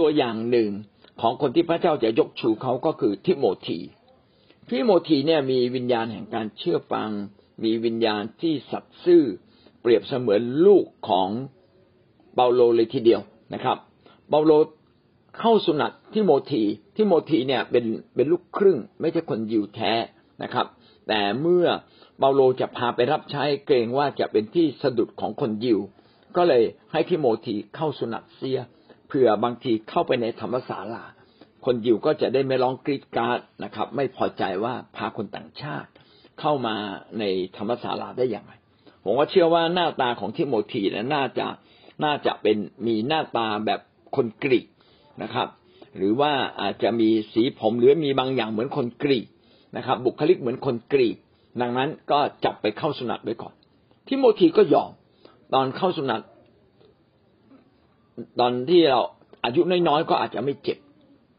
ตัวอย่างหนึ่งของคนที่พระเจ้าจะยกชูเขาก็คือทิโมธีทิโมธีเนี่ยมีวิญญาณแห่งการเชื่อฟัง มีวิญญาณที่สัตย์ซื่อ เปรียบเสมือนลูกของเปาโลเลยทีเดียวนะครับ เปาโลเข้าสุนัตทิโมธีทิโมธีเนี่ยเป็นเป็นลูกครึ่ง ไม่ใช่คนยิวแท้นะครับ แต่เมื่อเปาโลจะพาไปรับใช้เกรงว่าจะเป็นที่สะดุดของคนยิว ก็เลยให้ทิโมธีเข้าสุนัตเสีย เผื่อบางทีเข้าไปในธรรมศาลา คนยิวก็จะได้ไม่ร้องกรีดกราดนะครับ ไม่พอใจว่าพาคนต่างชาติ เข้ามาในธรรมศาลาได้อย่างไรผมก็เชื่อว่าหน้าตาของทิโมธีนะน่าจะน่าจะเป็นมีหน้าตาแบบคนกรีกนะครับ หรือว่าอาจจะมีสีผมหรือมีบางอย่างเหมือนคนกรีกนะครับ บุคลิกเหมือนคนกรีก ดังนั้นก็จับไปเข้าสุนัตไว้ก่อน ทิโมธีก็ยอมตอนเข้าสุนัต ตอนที่เราอายุน้อยๆก็อาจจะไม่เจ็บ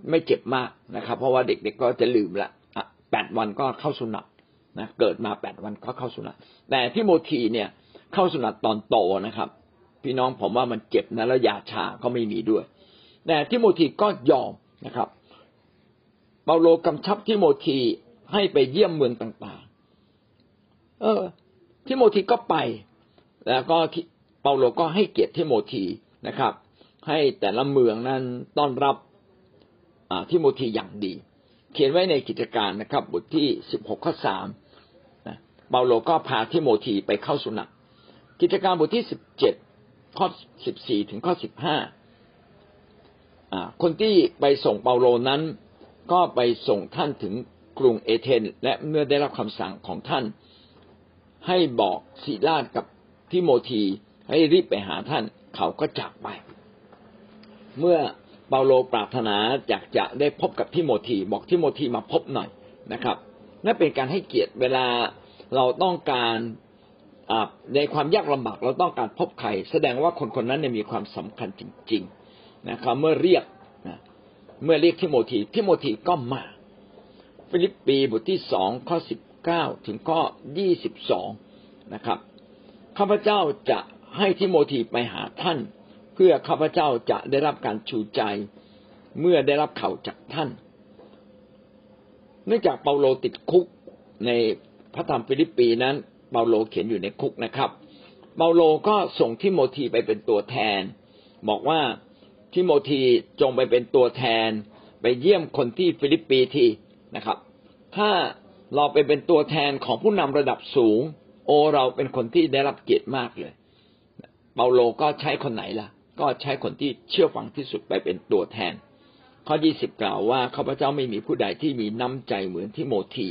ไม่เจ็บมากนะครับ เพราะว่าเด็กๆก็จะลืมละแปดวันก็เข้าสุนัตนะเกิดมาแปดวันก็เข้าสุนัตแต่ทิโมธีเนี่ย เข้าสุนัตตอนโตนะครับ พี่น้องผมว่ามันเจ็บนะแล้วยาชาก็ไม่มีด้วย แต่ทิโมธีก็ยอมนะครับ เปาโลกำชับทิโมธีให้ไปเยี่ยมเมืองต่างๆ เออทิโมธีก็ไป แล้วก็เปาโลก็ให้เกียรติทิโมธีนะครับ ให้แต่ละเมืองนั้นต้อนรับทิโมธีอย่างดี เขียนไว้ในกิจการนะครับ บทที่สิบหกข้อสามเปาโลก็พาทิโมธีไปเข้าสุนัขกิจการบทที่สิบเจ็ดข้อสิบสี่ถึงข้อสิบห้าคนที่ไปส่งเปาโลนั้น ก็ไปส่งท่านถึงกรุงเอเธนและเมื่อได้รับคำสั่งของท่าน ให้บอกศิลาดกับทิโมธีให้รีบไปหาท่านเขาก็จากไป เมื่อเปาโลปรารถนาอยากจะได้พบกับทิโมธีบอกทิโมธีมาพบหน่อยนะครับนั่นเป็นการให้เกียรติเวลาเราต้องการในความยากลำบากเราต้องการพบใครแสดงว่าคนคนนั้นมีความสำคัญจริง ๆนะครับ เมื่อเรียกเมื่อเรียกทิโมธีทิโมธีก็มา ฟิลิปปีบทที่สองข้อสิบเก้าถึงข้อยี่สิบสองนะครับข้าพเจ้าจะให้ทิโมธีไปหาท่าน เพื่อข้าพเจ้าจะได้รับการชูใจเมื่อได้รับข่าวจากท่าน เนื่องจากเปาโลติดคุกในพระธรรมฟิลิปปีนั้น เปาโลเขียนอยู่ในคุกนะครับ เปาโลก็ส่งทิโมธีไปเป็นตัวแทน บอกว่าทิโมธีจงไปเป็นตัวแทน ไปเยี่ยมคนที่ฟิลิปปีทีนะครับ ถ้าเราไปเป็นตัวแทนของผู้นำระดับสูง โอเราเป็นคนที่ได้รับเกียรติมากเลย เปาโลก็ใช้คนไหนล่ะ ก็ใช้คนที่เชื่อฟังที่สุดไปเป็นตัวแทน ข้อยี่สิบกล่าวว่าข้าพเจ้าไม่มีผู้ใดที่มีน้ำใจเหมือนทิโมธี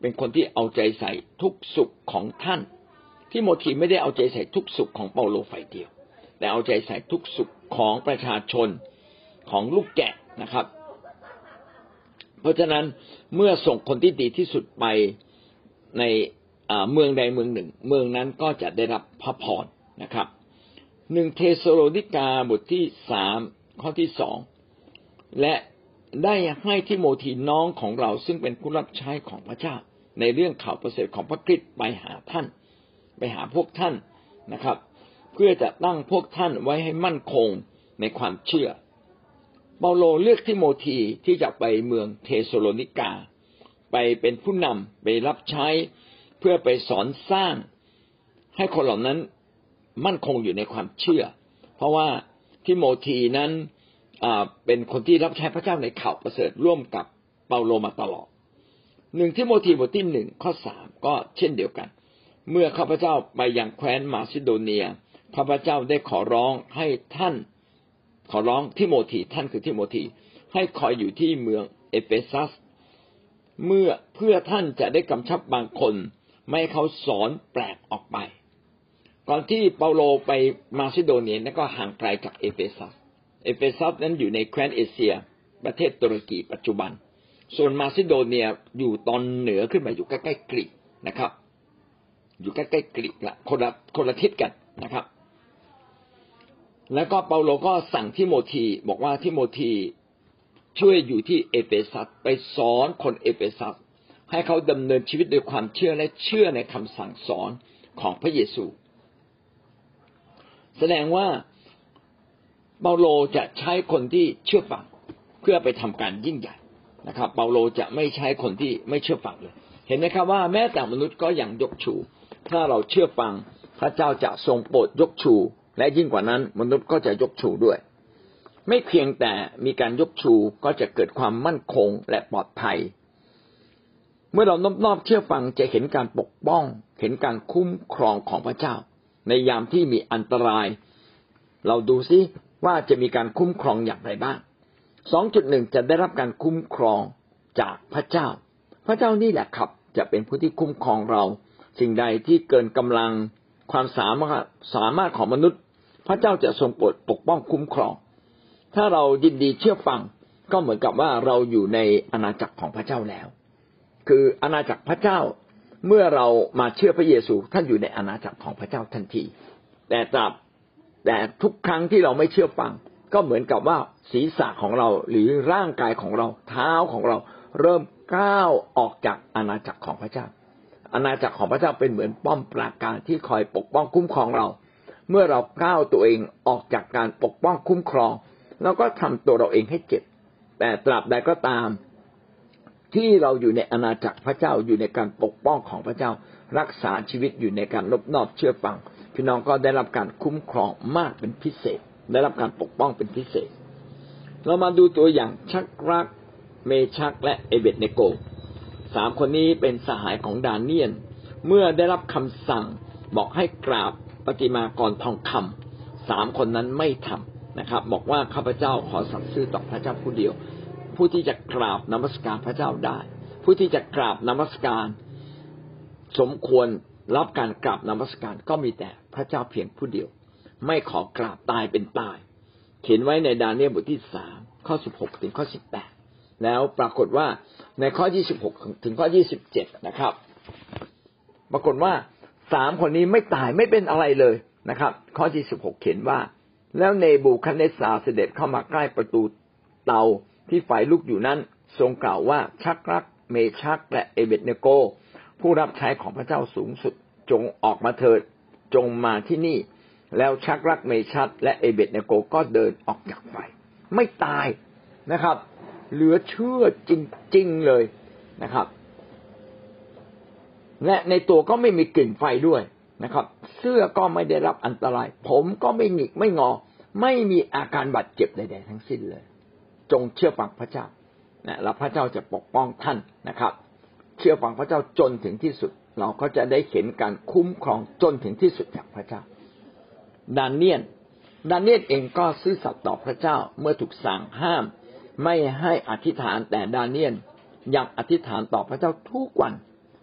เป็นคนที่เอาใจใส่ทุกข์สุขของท่านทิโมธีไม่ได้เอาใจใส่ทุกข์สุขของเปาโลฝ่ายเดียว แต่เอาใจใส่ทุกข์สุขของประชาชนของลูกแกะนะครับ เพราะฉะนั้นเมื่อส่งคนที่ดีที่สุดไปในเมืองใดเมืองหนึ่ง เมืองนั้นก็จะได้รับพระพรนะครับ หนึ่งเธสะโลนิกาบทที่สามข้อที่สองและได้ให้ทิโมธีน้องของเราซึ่งเป็นผู้รับใช้ของพระเจ้า ในเรื่องข่าวประเสริฐของพระคริสต์ไปหาท่าน ไปหาพวกท่านนะครับ เพื่อจะตั้งพวกท่านไว้ให้มั่นคงในความเชื่อ เปาโลเลือกทิโมธีที่จะไปเมืองเทสโลนิกา ไปเป็นผู้นำไปรับใช้ เพื่อไปสอนสร้าง ให้คนเหล่านั้น มั่นคงอยู่ในความเชื่อ เพราะว่าทิโมธีนั้นเป็นคนที่รับใช้พระเจ้าในข่าวประเสริฐร่วมกับเปาโลมาตลอดหนึ่งทิโมธีบทที่หนึ่งข้อสามก็เช่นเดียวกัน เมื่อข้าพเจ้าไปยังแคว้นมาซิโดเนียข้าพเจ้าได้ขอร้องให้ท่าน ขอร้องทิโมธีท่านคือทิโมธีให้คอยอยู่ที่เมืองเอเฟซัส เมื่อเพื่อท่านจะได้กำชับบางคน ไม่ให้เขาสอนแปลกออกไป ก่อนที่เปาโลไปมาซิโดเนียนั้นก็ห่างไกลจากเอเฟซัส เอเฟซัสนั้นอยู่ในแคว้นเอเชีย ประเทศตุรกีปัจจุบัน ส่วนมาซิโดเนียอยู่ตอนเหนือขึ้นมาอยู่ใกล้ๆกรีกนะครับ อยู่ใกล้ๆกรีกละคนละคนละทิศกันนะครับ แล้วก็เปาโลก็สั่งทิโมธีบอกว่าทิโมธีช่วยอยู่ที่เอเฟซัสไปสอนคนเอเฟซัสให้เขาดำเนินชีวิตด้วยความเชื่อและเชื่อในคำสั่งสอนของพระเยซู แสดงว่าเปาโลจะใช้คนที่เชื่อฟังเพื่อไปทำการยิ่งใหญ่นะครับ เปาโลจะไม่ใช้คนที่ไม่เชื่อฟังเลย เห็นไหมครับว่าแม้แต่มนุษย์ก็ยังยกชู ถ้าเราเชื่อฟังพระเจ้าจะทรงโปรดยกชู และยิ่งกว่านั้นมนุษย์ก็จะยกชูด้วย ไม่เพียงแต่มีการยกชูก็จะเกิดความมั่นคงและปลอดภัย เมื่อเรานบนอบเชื่อฟังจะเห็นการปกป้อง เห็นการคุ้มครองของพระเจ้า ในยามที่มีอันตราย เราดูซิว่าจะมีการคุ้มครองอย่างไรบ้างสองจุดหนึ่งจะได้รับการคุ้มครองจากพระเจ้า พระเจ้านี่แหละครับ จะเป็นผู้ที่คุ้มครองเรา สิ่งใดที่เกินกำลังความสามารถสามารถของมนุษย์ พระเจ้าจะทรงโปรดปกป้องคุ้มครอง ถ้าเรายินดีเชื่อฟังก็เหมือนกับว่าเราอยู่ในอาณาจักรของพระเจ้าแล้ว คืออาณาจักรพระเจ้า เมื่อเรามาเชื่อพระเยซูท่านอยู่ในอาณาจักรของพระเจ้าทันที แต่ตราบแต่ทุกครั้งที่เราไม่เชื่อฟัง ก็เหมือนกับว่าศีรษะของเราหรือร่างกายของเราเท้าของเราเริ่มก้าวออกจากอาณาจักรของพระเจ้า อาณาจักรของพระเจ้าเป็นเหมือนป้อมปราการที่คอยปกป้องคุ้มครองเรา เมื่อเราก้าวตัวเองออกจากการปกป้องคุ้มครองเราก็ทำตัวเราเองให้เจ็บ แต่ตราบใดก็ตาม ที่เราอยู่ในอาณาจักรพระเจ้าอยู่ในการปกป้องของพระเจ้า รักษาชีวิตอยู่ในการนบนอบเชื่อฟัง พี่น้องก็ได้รับการคุ้มครองมากเป็นพิเศษ ได้รับการปกป้องเป็นพิเศษ เรามาดูตัวอย่างชักรักเมชักและเอเบตเนโกสามคนนี้เป็นสหายของดานเนียน เมื่อได้รับคำสั่งบอกให้กราบปฏิมากรทองคำสามคนนั้นไม่ทำนะครับ บอกว่าข้าพเจ้าขอสัตย์ซื่อต่อพระเจ้าผู้เดียว ผู้ที่จะกราบนมัสการพระเจ้าได้ ผู้ที่จะกราบนมัสการ สมควรรับการกราบนมัสการก็มีแต่พระเจ้าเพียงผู้เดียว ไม่ขอกราบตายเป็นตาย เขียนไว้ในดาเนียลบทที่สามข้อสิบหกถึงข้อสิบแปดแล้วปรากฏว่าในข้อยี่สิบหกถึงข้อยี่สิบเจ็ดนะครับ ปรากฏว่าสามคนนี้ไม่ตายไม่เป็นอะไรเลยนะครับ ข้อที่สิบหกเขียนว่า แล้วเนบูคันเนสซาเสด็จเข้ามาใกล้ประตูเตา ที่ไฟลุกอยู่นั้น ทรงกล่าวว่าชักรัก เมชักและเอเบตเนโก ผู้รับใช้ของพระเจ้าสูงสุดจงออกมาเถิดจงมาที่นี่ แล้วชักรักเมชัดและเอเบตเนโกก็เดินออกจากไฟ ไม่ตายนะครับ เหลือเชื่อจริงๆเลยนะครับ และในตัวก็ไม่มีกลิ่นไฟด้วยนะครับ เสื้อก็ไม่ได้รับอันตราย ผมก็ไม่หงิกไม่งอ ไม่มีอาการบาดเจ็บใดๆทั้งสิ้นเลย จงเชื่อฟังพระเจ้านะแล้วพระเจ้าจะปกป้องท่านนะครับ เชื่อฟังพระเจ้าจนถึงที่สุด เราก็จะได้เห็นการคุ้มครองจนถึงที่สุดจากพระเจ้า ดานเนียนดานเนียนเองก็ซื่อสัตย์ต่อพระเจ้าเมื่อถูกสั่งห้าม ไม่ให้อธิษฐานแต่ดานเนียนยังอธิษฐานต่อพระเจ้าทุกวัน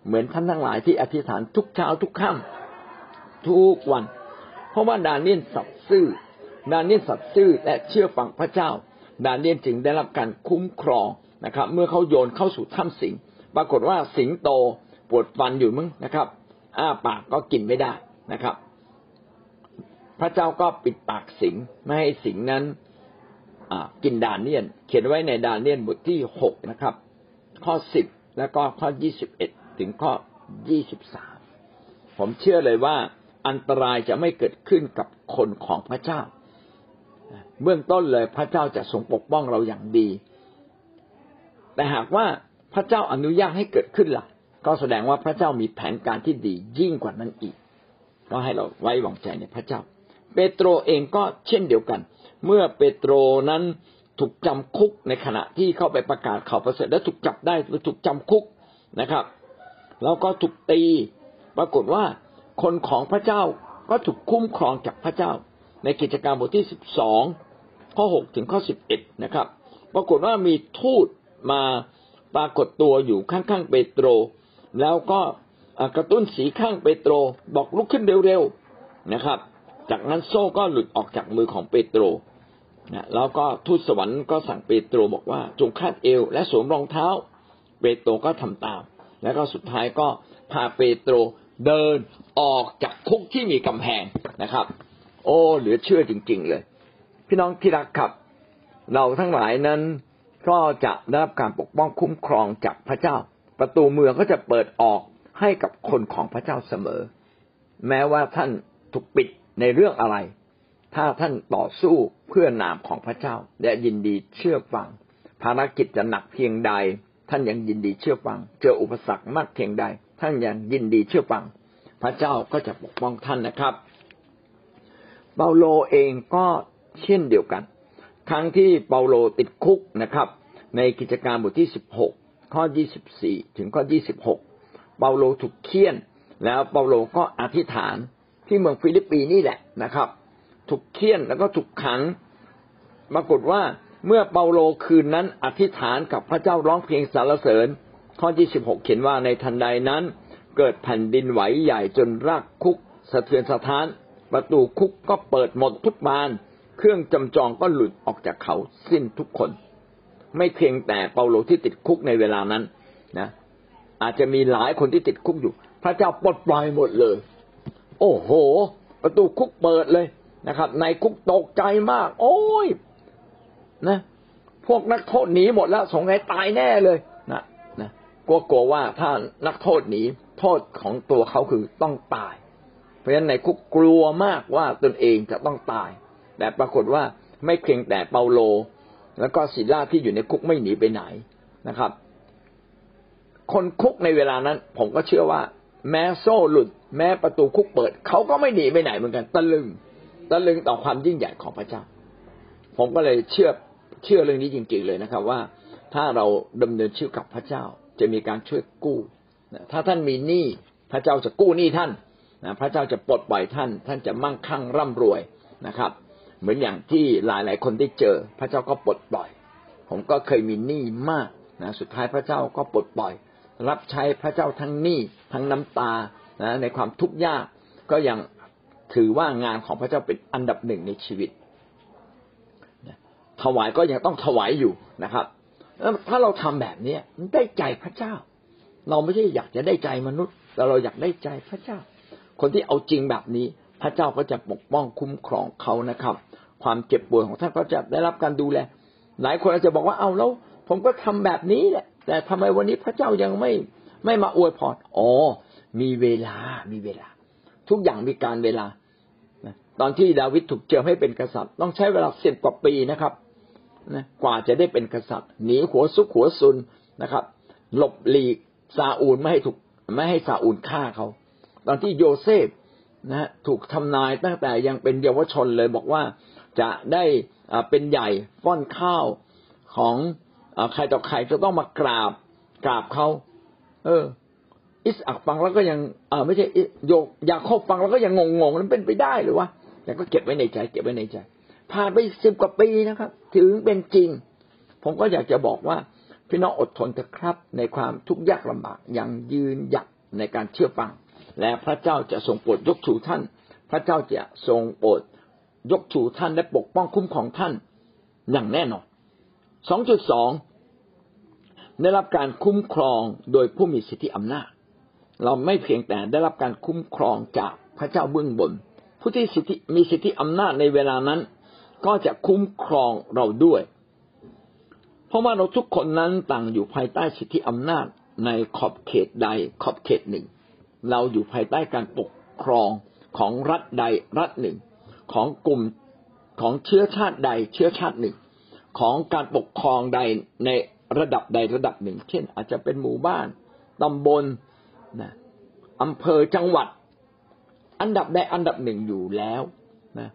เหมือนท่านทั้งหลายที่อธิษฐานทุกเช้าทุกค่ำทุกวัน เพราะว่าดานเนียนสัตย์ซื่อดานเนียนสัตย์ซื่อและเชื่อฟังพระเจ้า ดานเนียนจึงได้รับการคุ้มครองนะครับ เมื่อเขาโยนเข้าสู่ถ้ำสิงปรากฏว่าสิงโตปวดฟันอยู่มั้งนะครับ อ้าปากก็กินไม่ได้นะครับ พระเจ้าก็ปิดปากสิงไม่ให้สิงนั้นกินดานเนียน เขียนไว้ในดานเนียนบทที่หกนะครับ ข้อสิบแล้วก็ข้อยี่สิบเอ็ดถึงข้อยี่สิบสามผมเชื่อเลยว่าอันตรายจะไม่เกิดขึ้นกับคนของพระเจ้า เบื้องต้นเลยพระเจ้าจะทรงปกป้องเราอย่างดี แต่หากว่าพระเจ้าอนุญาตให้เกิดขึ้นละ่ะ ก็แสดงว่าพระเจ้ามีแผนการที่ดียิ่งกว่านั้นอีก ก็ให้เราไว้วางใจในพระเจ้า เปโตรเองก็เช่นเดียวกัน เมื่อเปโตรนั้นถูกจำคุกในขณะที่เข้าไปประกาศข่าวประเสริฐและถูกจับได้หรือถูกจำคุกนะครับ แล้วก็ถูกตีปรากฏว่าคนของพระเจ้าก็ถูกคุ้มครองจากพระเจ้า ในกิจการบทที่สิบสอง ข้อหกถึงข้อสิบเอ็ดนะครับ ปรากฏว่ามีทูตมาปรากฏตัวอยู่ข้างๆเปโตร แล้วก็กระตุ้นสีข้างเปโตรบอกลุกขึ้นเร็วๆนะครับ จากนั้นโซ่ก็หลุดออกจากมือของเปโตรนะแล้วก็ทูตสวรรค์ก็สั่งเปโตรบอกว่าจงคาดเอว และสวมรองเท้า เปโตรก็ทำตาม แล้วก็สุดท้ายก็พาเปโตรเดินออกจากคุกที่มีกำแพงนะครับ โอ้เหลือเชื่อจริง ๆ เลย พี่น้องที่รักครับ เราทั้งหลายนั้นก็จะได้รับการปกป้องคุ้มครองจากพระเจ้า ประตูเมืองก็จะเปิดออกให้กับคนของพระเจ้าเสมอ แม้ว่าท่านถูกปิดในเรื่องอะไร ถ้าท่านต่อสู้เพื่อนามของพระเจ้า และยินดีเชื่อฟัง ภารกิจจะหนักเพียงใด ท่านยังยินดีเชื่อฟัง เจออุปสรรคมากเพียงใด ท่านยังยินดีเชื่อฟัง พระเจ้าก็จะปกป้องท่านนะครับ เปาโลเองก็ เช่นเดียวกัน ครั้งที่เปาโลติดคุกนะครับ ในกิจการบทที่สิบหกข้อยี่สิบสี่ถึงข้อยี่สิบหกเปาโลถูกเฆี่ยน แล้วเปาโลก็อธิษฐานที่เมืองฟิลิปปีนี่แหละนะครับ ถูกเคี่ยนแล้วก็ถูกขังปรากฏว่าเมื่อเปาโลคืนนั้นอธิษฐานกับพระเจ้าร้องเพลงสรรเสริญ ข้อที่สิบหกเขียนว่าในทันใดนั้น เกิดแผ่นดินไหวใหญ่จนรากคุก สะเทือนสะท้าน ประตูคุกก็เปิดหมดทุกบาน เครื่องจำจองก็หลุดออกจากเขาสิ้นทุกคน ไม่เพียงแต่เปาโลที่ติดคุกในเวลานั้นนะ อาจจะมีหลายคนที่ติดคุกอยู่ พระเจ้าปลดปล่อยหมดเลย โอ้โห ประตูคุกเปิดเลยนะครับ ในคุกตกใจมาก โอ้ยนะ พวกนักโทษหนีหมดแล้วสงสัยตายแน่เลยนะนะกลัวกลัวว่าถ้านักโทษหนีโทษของตัวเขาคือต้องตาย เพราะฉะนั้นในคุกกลัวมากว่าตนเองจะต้องตาย แต่ปรากฏว่าไม่เพียงแต่เปาโล แล้วก็ศิลาที่อยู่ในคุกไม่หนีไปไหนนะครับ คนคุกในเวลานั้น ผมก็เชื่อว่า แม้โซ่หลุด แม้ประตูคุกเปิด เขาก็ไม่หนีไปไหนเหมือนกันตะลึงตะลึงต่อความยิ่งใหญ่ของพระเจ้า ผมก็เลยเชื่อเชื่อเรื่องนี้จริง ๆเลยนะครับ ว่าถ้าเราดำเนินชีวิตกับพระเจ้า จะมีการช่วยกู้ถ้าท่านมีหนี้พระเจ้าจะกู้หนี้ท่านนะพระเจ้าจะปลดปล่อยท่าน ท่านจะมั่งคั่งร่ำรวยนะครับ เหมือนอย่างที่หลายๆคนได้เจอ พระเจ้าก็ปลดปล่อย ผมก็เคยมีหนี้มากนะสุดท้ายพระเจ้าก็ปลดปล่อย รับใช้พระเจ้าทั้งหนี้ทั้งน้ำตานะในความทุกข์ยากก็ยังถือว่างานของพระเจ้าเป็นอันดับหนึ่งในชีวิตถวายก็ยังต้องถวายอยู่นะครับถ้าเราทำแบบนี้มันได้ใจพระเจ้า เราไม่ใช่อยากจะได้ใจมนุษย์ แต่เราอยากได้ใจพระเจ้า คนที่เอาจริงแบบนี้ พระเจ้าก็จะปกป้องคุ้มครองเขานะครับ ความเจ็บป่วยของท่านก็จะได้รับการดูแล หลายคนอาจจะบอกว่าเอาแล้วผมก็ทำแบบนี้แหละ แต่ทำไมวันนี้พระเจ้ายังไม่ไม่มาอวยพรอ๋อ มีเวลา มีเวลา ทุกอย่างมีการเวลาตอนที่ดาวิดถูกเจิมให้เป็นกษัตริย์ ต้องใช้เวลาสิบกว่าปีนะครับนะกว่าจะได้เป็นกษัตริย์หนีหัวซุกหัวซุนนะครับ หลบหลีกซาอูลไม่ให้ถูกไม่ให้ซาอูลฆ่าเขา ตอนที่โยเซฟ นะถูกทำนายตั้งแต่ยังเป็นเยาวชนเลยบอกว่าจะได้เป็นใหญ่ฟ้อนข้าวของใครต่อใครจะต้องมากราบกราบเขาเออ อิสอักฟังแล้วก็ยังเออไม่ใช่โยยาโคบฟังแล้วก็ยังงงๆนั้นเป็นไปได้หรือวะแต่ก็เก็บไว้ในใจ เก็บไว้ในใจผ่านไปสิบกว่าปีนะครับ ถึงเป็นจริง ผมก็อยากจะบอกว่าพี่น้องอดทนเถอะครับ ในความทุกข์ยากลำบากยังยืนหยัดในการเชื่อฟัง และพระเจ้าจะทรงโปรดยกชูท่าน พระเจ้าจะทรงโปรดยกชูท่านและปกป้องคุ้มของท่านอย่างแน่นอนสองจุดสองได้รับการคุ้มครองโดยผู้มีสิทธิอำนาจ เราไม่เพียงแต่ได้รับการคุ้มครองจากพระเจ้าเบื้องบน ผู้ที่สิทธิมีสิทธิอำนาจในเวลานั้น ก็จะคุ้มครองเราด้วย เพราะว่าเราทุกคนนั้นต่างอยู่ภายใต้สิทธิอำนาจในขอบเขตใดขอบเขตหนึ่ง เราอยู่ภายใต้การปกครองของรัฐใดรัฐหนึ่ง ของกลุ่มของเชื้อชาติใดเชื้อชาติหนึ่ง ของการปกครองใดในระดับใดระดับหนึ่ง เช่น อาจจะเป็นหมู่บ้านตำบลนะอำเภอจังหวัด อันดับใดอันดับหนึ่งอยู่แล้วนะ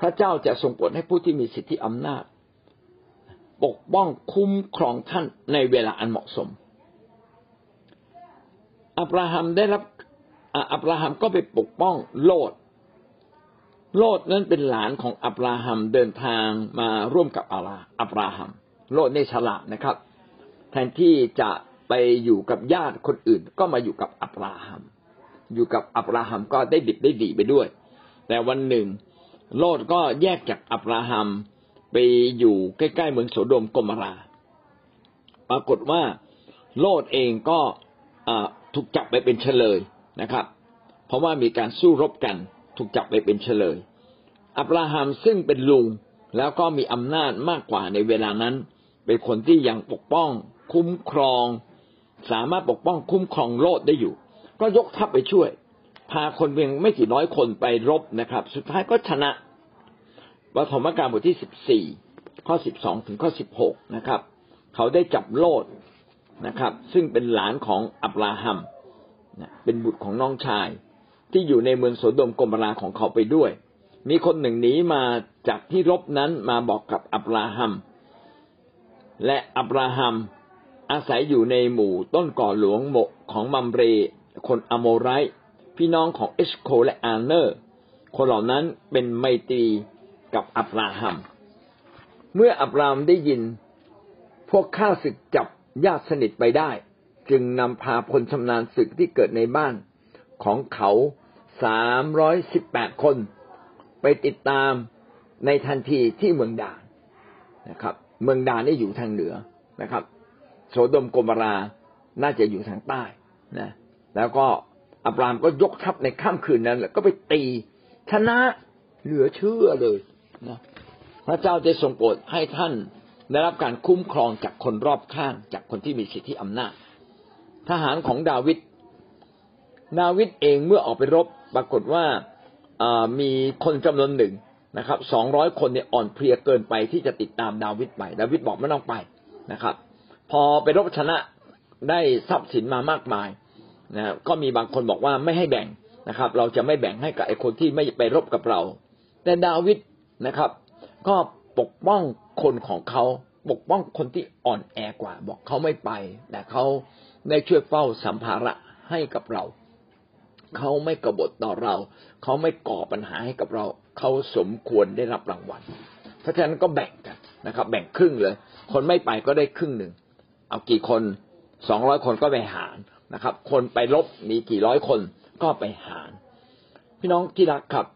พระเจ้าจะทรงโปรดให้ผู้ที่มีสิทธิอำนาจ ปกป้องคุ้มครองท่านในเวลาอันเหมาะสม อับราฮัมได้รับอับราฮัมก็ไปปกป้องโลด โลดนั้นเป็นหลานของอับราฮัมเดินทางมาร่วมกับอาลาอับราฮัม โลดในฉลาดนะครับ แทนที่จะไปอยู่กับญาติคนอื่น ก็มาอยู่กับอับราฮัม อยู่กับอับราฮัมก็ได้ดิบได้ดีไปด้วย แต่วันหนึ่ง โลดก็แยกจากอับราฮัมไปอยู่ใกล้ๆเมืองโสโดมกมรา ปรากฏว่าโลดเองก็ ถูกจับไปเป็นเฉลยนะครับ เพราะว่ามีการสู้รบกันถูกจับไปเป็นเฉลย อับราฮัมซึ่งเป็นลุงแล้วก็มีอำนาจมากกว่าในเวลานั้น เป็นคนที่ยังปกป้อง คุ้มครอง สามารถปกป้องคุ้มครองโลดได้อยู่ ก็ยกทัพไปช่วย พาคนเพียงไม่กี่น้อยคนไปรบนะครับ สุดท้ายก็ชนะปฐมกาลบทที่สิบสี่ข้อสิบสองถึงข้อสิบหกนะครับ เขาได้จับโลด นะครับ ซึ่งเป็นหลานของอับราฮัมเป็นบุตรของน้องชาย ที่อยู่ในเมืองโสโดมกมราของเขาไปด้วย มีคนหนึ่งหนีมาจากที่รบนั้นมาบอกกับอับราฮัมและอับราฮัมอาศัยอยู่ในหมู่ต้นก่อหลวงโมของมัมเร คนอโมไรพี่น้องของเอชโคและอาเนอร์ คนเหล่านั้นเป็นไมตรีกับอับราฮัม เมื่ออับราฮัมได้ยิน พวกข้าศึกจับ ญาติสนิทไปได้ จึงนำพาพลชำนาญศึกที่เกิดในบ้านของเขาสามร้อยสิบแปดคน ไปติดตามในทันทีที่เมืองดานนะครับ เมืองดานนี่อยู่ทางเหนือนะครับ โสดมโกมราน่าจะอยู่ทางใต้นะแล้วก็อับรามก็ยกทัพในค่ำคืนนั้นแล้วก็ไปตีชนะเหลือเชื่อเลยนะพระเจ้าจะทรงโปรดให้ท่าน ได้รับการคุ้มครองจากคนรอบข้าง จากคนที่มีสิทธิอำนาจ ทหารของดาวิดดาวิดเองเมื่อออกไปรบปรากฏว่ามีคนจำนวนหนึ่งนะครับสองร้อยคนเนี่ยอ่อนเพลียเกินไปที่จะติดตามดาวิดไป ดาวิดบอกไม่ต้องไปนะครับ พอไปรบชนะได้ทรัพย์สินมามากมายนะก็มีบางคนบอกว่าไม่ให้แบ่งนะครับ เราจะไม่แบ่งให้กับไอ้คนที่ไม่ไปรบกับเรา แต่ดาวิดนะครับ ก็ ปกป้องคนของเขาปกป้องคนที่อ่อนแอกว่า บอกเขาไม่ไป แต่เขาได้ช่วยเฝ้าสัมภาระให้กับเรา เขาไม่กบฏต่อเรา เขาไม่ก่อปัญหาให้กับเรา เขาสมควรได้รับรางวัล เพราะฉะนั้นก็แบ่งกันนะครับ แบ่งครึ่งเลย คนไม่ไปก็ได้ครึ่งหนึ่ง เอากี่คนสองร้อยคนก็ไปหารนะครับ คนไปลบมีกี่ร้อยคนก็ไปหาร พี่น้องที่รักครับ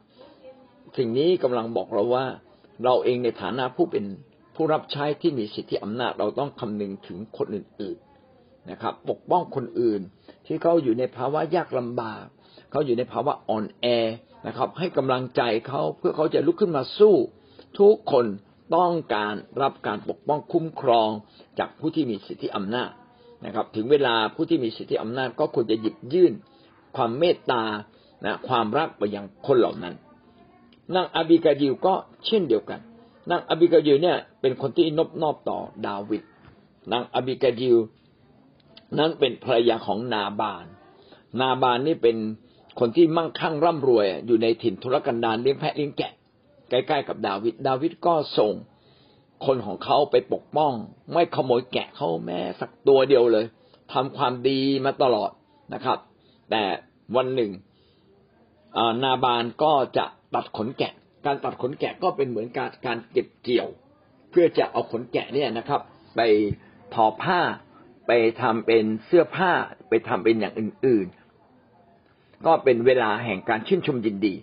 สิ่งนี้กำลังบอกเราว่า เราเองในฐานะผู้เป็นผู้รับใช้ที่มีสิทธิอำนาจเราต้องคำนึงถึงคนอื่นๆนะครับ ปกป้องคนอื่น ที่เขาอยู่ในภาวะยากลำบากเขาอยู่ในภาวะอ่อนแอนะครับ ให้กำลังใจเขาเพื่อเขาจะลุกขึ้นมาสู้ ทุกคนต้องการรับการปกป้องคุ้มครองจากผู้ที่มีสิทธิอำนาจนะครับ ถึงเวลาผู้ที่มีสิทธิอำนาจก็ควรจะหยิบยื่น ความเมตตานะความรักไปยังคนเหล่านั้น นางอบิกายิวก็เช่นเดียวกัน นางอบิกายิวเนี่ย เป็นคนที่นบนอบต่อดาวิด นางอบิกายิวนั้นเป็นภรรยาของนาบาน นาบานนี่เป็นคนที่มั่งคั่งร่ำรวย อยู่ในถิ่นทุรกันดารเลี้ยงแพะเลี้ยงแกะ ใกล้ๆกับดาวิด ดาวิดก็ส่งคนของเขาไปปกป้อง ไม่ขโมยแกะเขาแม้สักตัวเดียวเลยทำความดีมาตลอดนะครับ แต่วันหนึ่งนาบานก็จะ ตัดขนแกะ การตัดขนแกะก็เป็นเหมือนการการเก็บเกี่ยว เพื่อจะเอาขนแกะเนี่ยนะครับ ไปทอผ้า ไปทำเป็นเสื้อผ้า ไปทำเป็นอย่างอื่น ๆ ก็เป็นเวลาแห่งการชื่นชมยินดี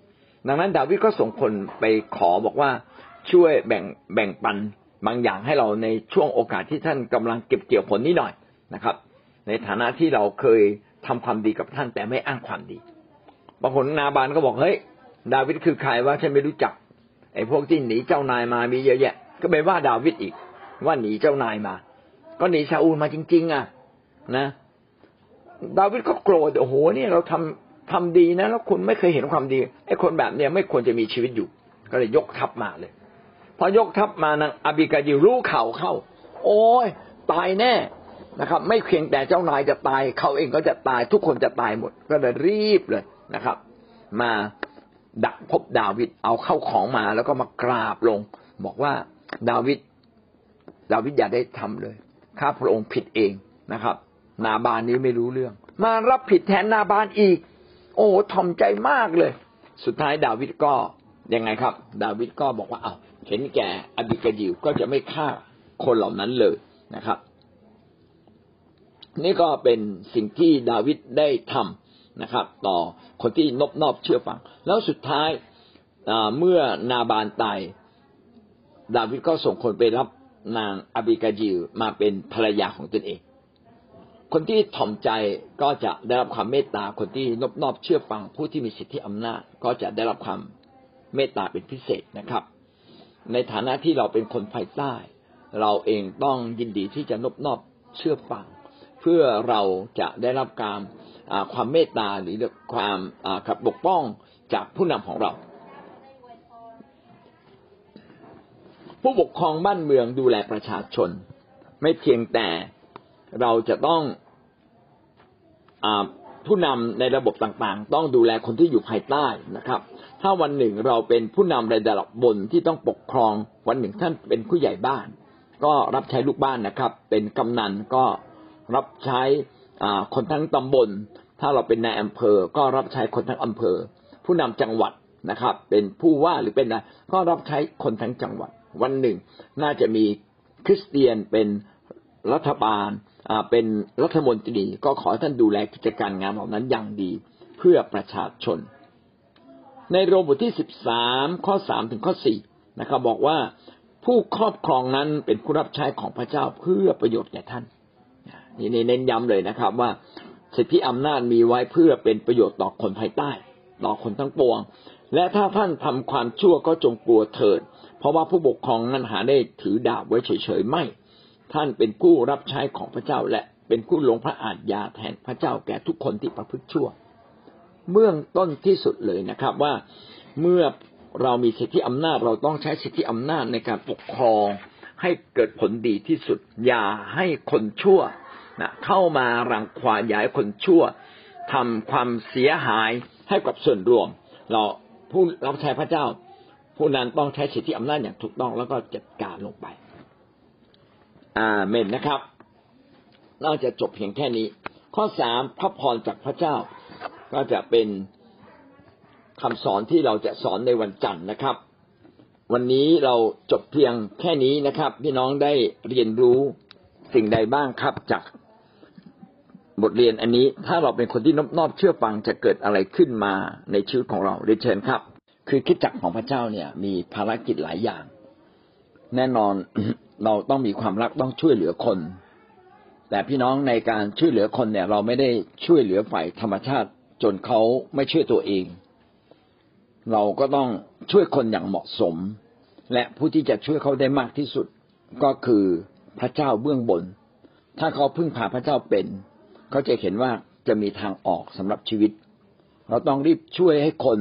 ดังนั้นดาวิดก็ส่งคนไปขอบอกว่าช่วยแบ่งแบ่งปันบางอย่างให้เราในช่วงโอกาสที่ท่านกำลังเก็บเกี่ยวผลนี้หน่อยนะครับ ในฐานะที่เราเคยทำความดีกับท่านแต่ไม่อ้างความดีบางคนนาบานก็บอกเฮ้ย ดาวิดคือใครว่าฉันไม่รู้จัก ไอ้พวกที่หนีเจ้านายมามีเยอะแยะ ก็ไปว่าดาวิดอีก ว่าหนีเจ้านายมา ก็หนีซาอูลมาจริง ๆ อะ นะ ดาวิดก็โกรธโอ้โหนี่เราทำทำดีนะแล้วคุณไม่เคยเห็นความดีไอ้คนแบบเนี้ยไม่ควรจะมีชีวิตอยู่ ก็เลยยกทัพมาเลยพอยกทัพมานางอบิกายิรู้ข่าวเข้า โอ้ยตายแน่นะครับ ไม่เพียงแต่เจ้านายจะตาย เขาเองก็จะตายทุกคนจะตายหมด ก็เลยรีบเลยนะครับ มา ดักพบดาวิดเอาเข้าของมาแล้วก็มากราบลง บอกว่าดาวิดดาวิดอย่าได้ทำเลยข้าพระองค์ผิดเองนะครับ นาบานนี้ไม่รู้เรื่อง มารับผิดแทนนาบานอีก โอ้ทอมใจมากเลย สุดท้ายดาวิดก็ยังไงครับ ดาวิดก็บอกว่าเอาเห็นแก่อบิกายิวก็จะไม่ฆ่าคนเหล่านั้นเลยนะครับ นี่ก็เป็นสิ่งที่ดาวิดได้ทำ นะครับ ต่อคนที่นบนอบเชื่อฟัง แล้วสุดท้ายเมื่อนาบานตายดาวิดก็ส่งคนไปรับนางอบิกายิวมาเป็นภรรยาของตนเอง คนที่ถ่อมใจก็จะได้รับความเมตตา คนที่นบนอบเชื่อฟัง ผู้ที่มีสิทธิอำนาจ ก็จะได้รับความเมตตาเป็นพิเศษนะครับ ในฐานะที่เราเป็นคนภายใต้ เราเองต้องยินดีที่จะนบนอบเชื่อฟัง เพื่อเราจะได้รับการ ความเมตตาหรือความขับปกป้องจากผู้นำของเรา ผู้ปกครองบ้านเมืองดูแลประชาชน ไม่เพียงแต่เราจะต้องอผู้นำในระบบต่างๆ ต้องดูแลคนที่อยู่ภายใต้นะครับ ถ้าวันหนึ่งเราเป็นผู้นำในระดับบนที่ต้องปกครอง วันหนึ่งท่านเป็นผู้ใหญ่บ้าน ก็รับใช้ลูกบ้านนะครับ เป็นกำนันก็รับใช้ คนทั้งตำบล ถ้าเราเป็นนายอำเภอ ก็รับใช้คนทั้งอำเภอ ผู้นำจังหวัดนะครับ เป็นผู้ว่าหรือเป็นอะไรก็รับใช้คนทั้งจังหวัด วันหนึ่ง น่าจะมีคริสเตียนเป็นรัฐบาลเป็นรัฐมนตรีก็ขอท่านดูแลกิจการงานเหล่านั้นอย่างดีเพื่อประชาชน ในโรมบทที่สิบสามข้อสามถึงข้อสี่นะครับ บอกว่าผู้ครอบครองนั้นเป็นผู้รับใช้ของพระเจ้าเพื่อประโยชน์แก่ท่าน นี่เน้นย้ำเลยนะครับ ว่าสิทธิอำนาจมีไว้เพื่อเป็นประโยชน์ต่อคนภายใต้ ต่อคนทั้งปวง และถ้าท่านทำความชั่วก็จงกลัวเถิด เพราะว่าผู้ปกครองนั้นหาได้ถือดาบไว้เฉยๆไม่ ท่านเป็นผู้รับใช้ของพระเจ้าและเป็นผู้ลงพระอาญญาแทนพระเจ้าแก่ทุกคนที่ประพฤติชั่วเมื่อต้นที่สุดเลยนะครับว่าเมื่อเรามีสิทธิอำนาจเราต้องใช้สิทธิอำนาจในการปกครองให้เกิดผลดีที่สุด อย่าให้คนชั่ว นะเข้ามารังควานย่าให้คนชั่วทำความเสียหายให้กับส่วนรวม เราผู้รับใช้พระเจ้า ผู้นั้นต้องใช้สิทธิอำนาจอย่างถูกต้องแล้วก็จัดการลงไปอาเมนนะครับน่าจะจบเพียงแค่นี้ ข้อสามพระพรจากพระเจ้า ก็จะเป็นคำสอนที่เราจะสอนในวันจันทร์นะครับ วันนี้เราจบเพียงแค่นี้นะครับ พี่น้องได้เรียนรู้สิ่งใดบ้างครับจาก บทเรียนอันนี้ถ้าเราเป็นคนที่นอบนอบเชื่อฟังจะเกิดอะไรขึ้นมาในชีวิตของเราเรียนเชิญครับ คือคิดจักของพระเจ้าเนี่ยมีภารกิจหลายอย่าง แน่นอนเราต้องมีความรักต้องช่วยเหลือคน แต่พี่น้องในการช่วยเหลือคนเนี่ย เราไม่ได้ช่วยเหลือฝ่ายธรรมชาติจนเขาไม่ช่วยตัวเอง เราก็ต้องช่วยคนอย่างเหมาะสม และผู้ที่จะช่วยเขาได้มากที่สุดก็คือพระเจ้าเบื้องบน ถ้าเขาพึ่งพาพระเจ้าเป็น เขาจะเห็นว่าจะมีทางออกสำหรับชีวิต เราต้องรีบช่วยให้คน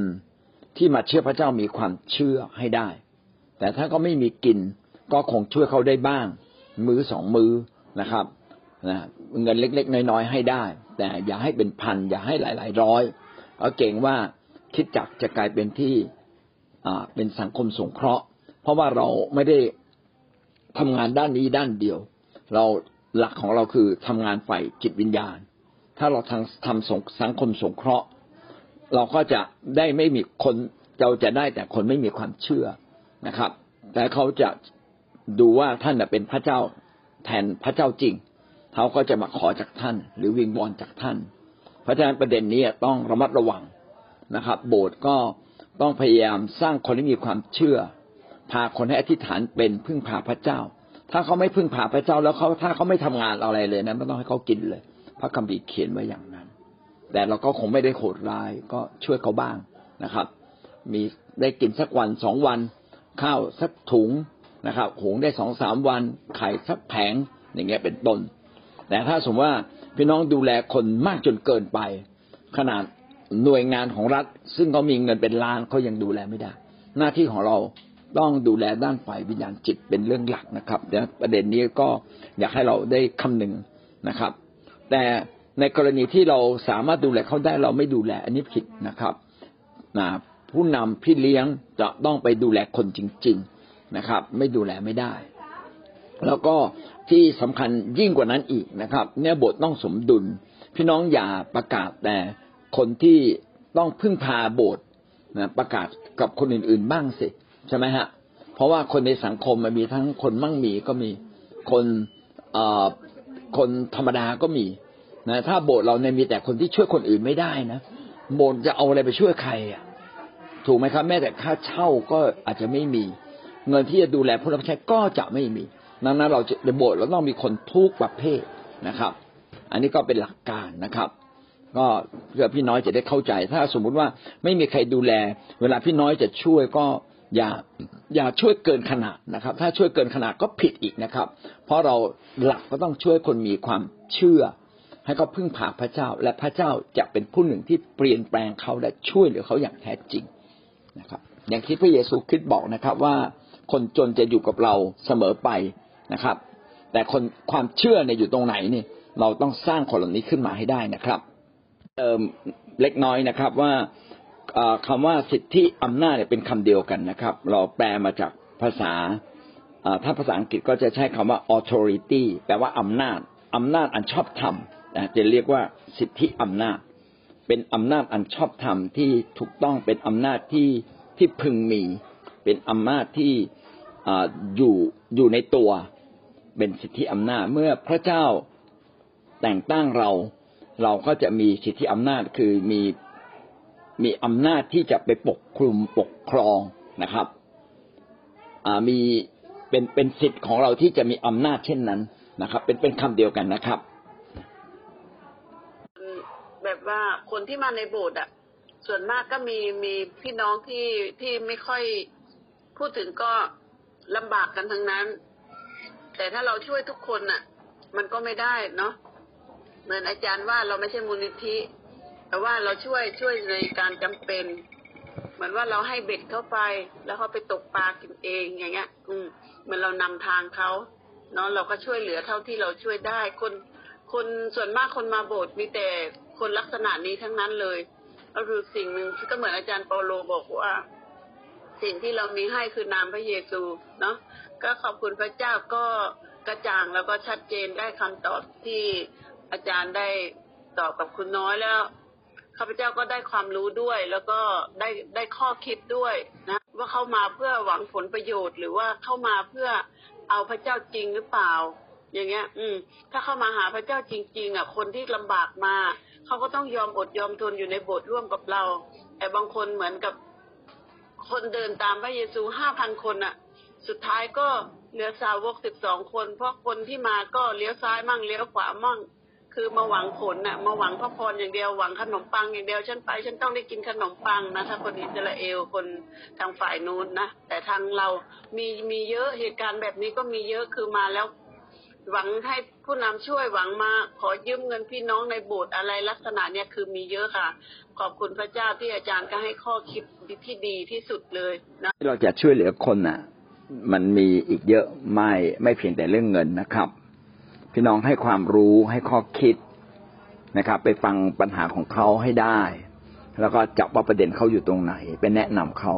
ที่มาเชื่อพระเจ้ามีความเชื่อให้ได้ แต่ถ้าก็ไม่มีกินก็คงช่วยเขาได้บ้าง มือสองมือนะครับนะเงินเล็กๆน้อยๆให้ได้ แต่อย่าให้เป็นพันอย่าให้หลาย ๆ ร้อยเอาเก่งว่าคิดจักจะกลายเป็นที่อ่าเป็นสังคมสงเคราะห์ เพราะว่าเราไม่ได้ทำงานด้านนี้ด้านเดียว เรา หลักของเราคือทำงานฝ่ายจิตวิญญาณ ถ้าเราทำทำสังคมสงเคราะห์ เราก็จะได้ไม่มีคนเราจะได้แต่คนไม่มีความเชื่อนะครับ แต่เขาจะดูว่าท่านเป็นพระเจ้าแทนพระเจ้าจริง เขาก็จะมาขอจากท่าน หรือวิงวอนจากท่าน เพราะฉะนั้นประเด็นนี้ต้องระมัดระวังนะครับ โบสถ์ก็ต้องพยายามสร้างคนที่มีความเชื่อ พาคนให้อธิษฐานเป็นพึ่งพาพระเจ้า ถ้าเขาไม่พึ่งพาพระเจ้าแล้วเขาถ้าเขาไม่ทำงานอะไรเลยนะไม่ต้องให้เขากินเลย พระคัมภีร์เขียนไว้อย่างนั้น แต่เราก็คงไม่ได้โหดร้ายก็ช่วยเขาบ้างนะครับ มีได้กินสักวันสองวันข้าวสักถุงนะครับหุงได้สองสามวันไข่สักแผงอย่างเงี้ยเป็นต้น แต่ถ้าสมมติว่าพี่น้องดูแลคนมากจนเกินไป ขนาดหน่วยงานของรัฐ ซึ่งเขามีเงินเป็นล้านเขายังดูแลไม่ได้ หน้าที่ของเรา ต้องดูแลด้านฝ่ายวิญญาณจิตเป็นเรื่องหลักนะครับเดี๋ยวประเด็นนี้ก็อยากให้เราได้คำนึงนะครับ แต่ในกรณีที่เราสามารถดูแลเขาได้เราไม่ดูแลอันนี้ผิดนะครับนะผู้นำพี่เลี้ยงจะต้องไปดูแลคนจริง ๆนะครับ ไม่ดูแลไม่ได้ แล้วก็ที่สำคัญยิ่งกว่านั้นอีกนะครับ เนี่ยบทต้องสมดุล พี่น้องอย่าประกาศแต่คนที่ต้องพึ่งพาโบสถ์นะประกาศกับคนอื่นๆบ้างสิ ใช่ไหมฮะ เพราะว่าคนในสังคมมันมีทั้งคนมั่งมีก็มีคนเอ่อคนธรรมดาก็มีนะถ้าโบสถ์เราเนี่ยมีแต่คนที่ช่วยคนอื่นไม่ได้นะโบสถ์จะเอาอะไรไปช่วยใครอะถูกไหมครับ แม้แต่ค่าเช่าก็อาจจะไม่มี เงินที่จะดูแลผู้รับใช้ก็จะไม่มีดังนั้นเราจะในโบสถ์เราต้องมีคนทุกประเภทนะครับ อันนี้ก็เป็นหลักการนะครับ ก็เพื่อพี่น้อยจะได้เข้าใจ ถ้าสมมุติว่าไม่มีใครดูแล เวลาพี่น้อยจะช่วยก็ อย่าอย่าช่วยเกินขนาดนะครับ ถ้าช่วยเกินขนาดก็ผิดอีกนะครับ เพราะเราหลักก็ต้องช่วยคนมีความเชื่อ ให้เขาพึ่งพาพระเจ้า และพระเจ้าจะเป็นผู้หนึ่งที่เปลี่ยนแปลงเขาและช่วยเหลือเขาอย่างแท้จริงนะครับ อย่างที่พระเยซูคริสต์บอกนะครับ ว่าคนจนจะอยู่กับเราเสมอไปนะครับ แต่คนความเชื่อเนี่ยอยู่ตรงไหนนี่เราต้องสร้างคนเหล่านี้ขึ้นมาให้ได้นะครับเติมเล็กน้อยนะครับว่า คำว่าสิทธิอำนาจเนี่ยเป็นคำเดียวกันนะครับ เราแปลมาจากภาษาถ้าภาษาอังกฤษก็จะใช้คำว่า authority แปลว่าอำนาจอำนาจอันชอบธรรมจะเรียกว่าสิทธิอำนาจ เป็นอำนาจอันชอบธรรมที่ถูกต้องเป็นอำนาจที่ที่พึงมี เป็นอำนาจที่อ่าอยู่อยู่ในตัว เป็นสิทธิอำนาจเมื่อพระเจ้าแต่งตั้งเรา เราก็จะมีสิทธิอำนาจคือมี มีอำนาจที่จะไปปกคลุมปกครองนะครับมีเป็นเป็นสิทธิ์ของเราที่จะมีอำนาจเช่นนั้นนะครับ เป็นเป็นคำเดียวกันนะครับแบบว่าคนที่มาในโบสถ์อะ ส่วนมากก็มีมีพี่น้องที่ที่ไม่ค่อยพูดถึงก็ลำบากกันทั้งนั้น แต่ถ้าเราช่วยทุกคนน่ะ มันก็ไม่ได้เนาะเหมือนอาจารย์ว่าเราไม่ใช่มูลนิธิ แต่ว่าเราช่วยช่วยในการจำเป็น เหมือนว่าเราให้เบ็ดเข้าไป แล้วเขาไปตกปลากินเองอย่างเงี้ย อืมเหมือนเรานำทางเขาเนาะเราก็ช่วยเหลือเท่าที่เราช่วยได้ คนคนส่วนมากคนมาโบสถ์มีแต่คนลักษณะนี้ทั้งนั้นเลย ก็คือสิ่งหนึ่งก็เหมือนอาจารย์เปาโลบอกว่า สิ่งที่เรามีให้คือนามพระเยซูเนาะก็ขอบคุณพระเจ้าก็กระจ่างแล้วก็ชัดเจนได้คำตอบที่อาจารย์ได้ตอบกับคุณน้อยแล้ว ข้าพเจ้าก็ได้ความรู้ด้วย แล้วก็ได้ได้ข้อคิดด้วยนะว่าเข้ามาเพื่อหวังผลประโยชน์ หรือว่าเข้ามาเพื่อเอาพระเจ้าจริงหรือเปล่า อย่างเงี้ย อืม ถ้าเข้ามาหาพระเจ้าจริง ๆ อะ คนที่ลำบากมาเขาก็ต้องยอมอดยอมทนอยู่ในโบสถ์ร่วมกับเรา แต่บางคนเหมือนกับคนเดินตามพระเยซูห้าพันคนอะ สุดท้ายก็เหลือสาวกสิบสองคน เพราะคนที่มาก็เลี้ยวซ้ายมั่งเลี้ยวขวามั่ง คือมาหวังผลน่ะ มาหวังพระพรอย่างเดียวหวังขนมปังอย่างเดียวฉันไป ฉันต้องได้กินขนมปังนะถ้าคนอิสราเอลคนทางฝ่ายนู้นนะแต่ทางเรามีมีเยอะเหตุการณ์แบบนี้ก็มีเยอะคือมาแล้ว หวังให้ผู้นำช่วยหวังมาขอยืมเงินพี่น้องในโบสถ์อะไรลักษณะเนี้ยคือมีเยอะค่ะ ขอบคุณพระเจ้าที่อาจารย์ก็ให้ข้อคิดที่ดีที่สุดเลยนะเราจะช่วยเหลือคนน่ะ มันมีอีกเยอะไม่ไม่เพียงแต่เรื่องเงินนะครับ พี่น้องให้ความรู้ให้ข้อคิดนะครับ ไปฟังปัญหาของเขาให้ได้ แล้วก็จับว่าประเด็นเขาอยู่ตรงไหน ไปแนะนำเขา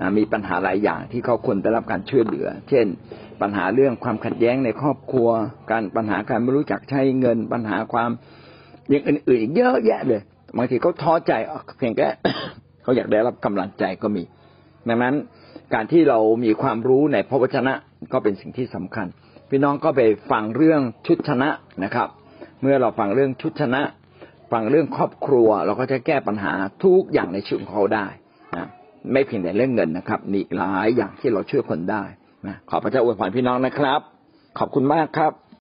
นะมีปัญหาหลายอย่างที่เขาควรได้รับการช่วยเหลือ เช่น ปัญหาเรื่องความขัดแย้งในครอบครัว การปัญหาการไม่รู้จักใช้เงิน ปัญหาความอย่างอื่นๆอีกเยอะแยะเลยบางทีเขาท้อใจเพียงแค่เขาอยากได้รับกำลังใจก็มี ดังนั้นการที่เรามีความรู้ในพระวจนะก็เป็นสิ่งที่สำคัญ พี่น้องก็ไปฟังเรื่องชุดชนะนะครับ เมื่อเราฟังเรื่องชุดชนะ ฟังเรื่องครอบครัว เราก็จะแก้ปัญหาทุกอย่างในชีวิตของเขาได้นะไม่เพียงแต่เรื่องเงินนะครับมีหลายอย่างที่เราช่วยคนได้นะขอพระเจ้าอวยพรพี่น้องนะครับ ขอบคุณมากครับ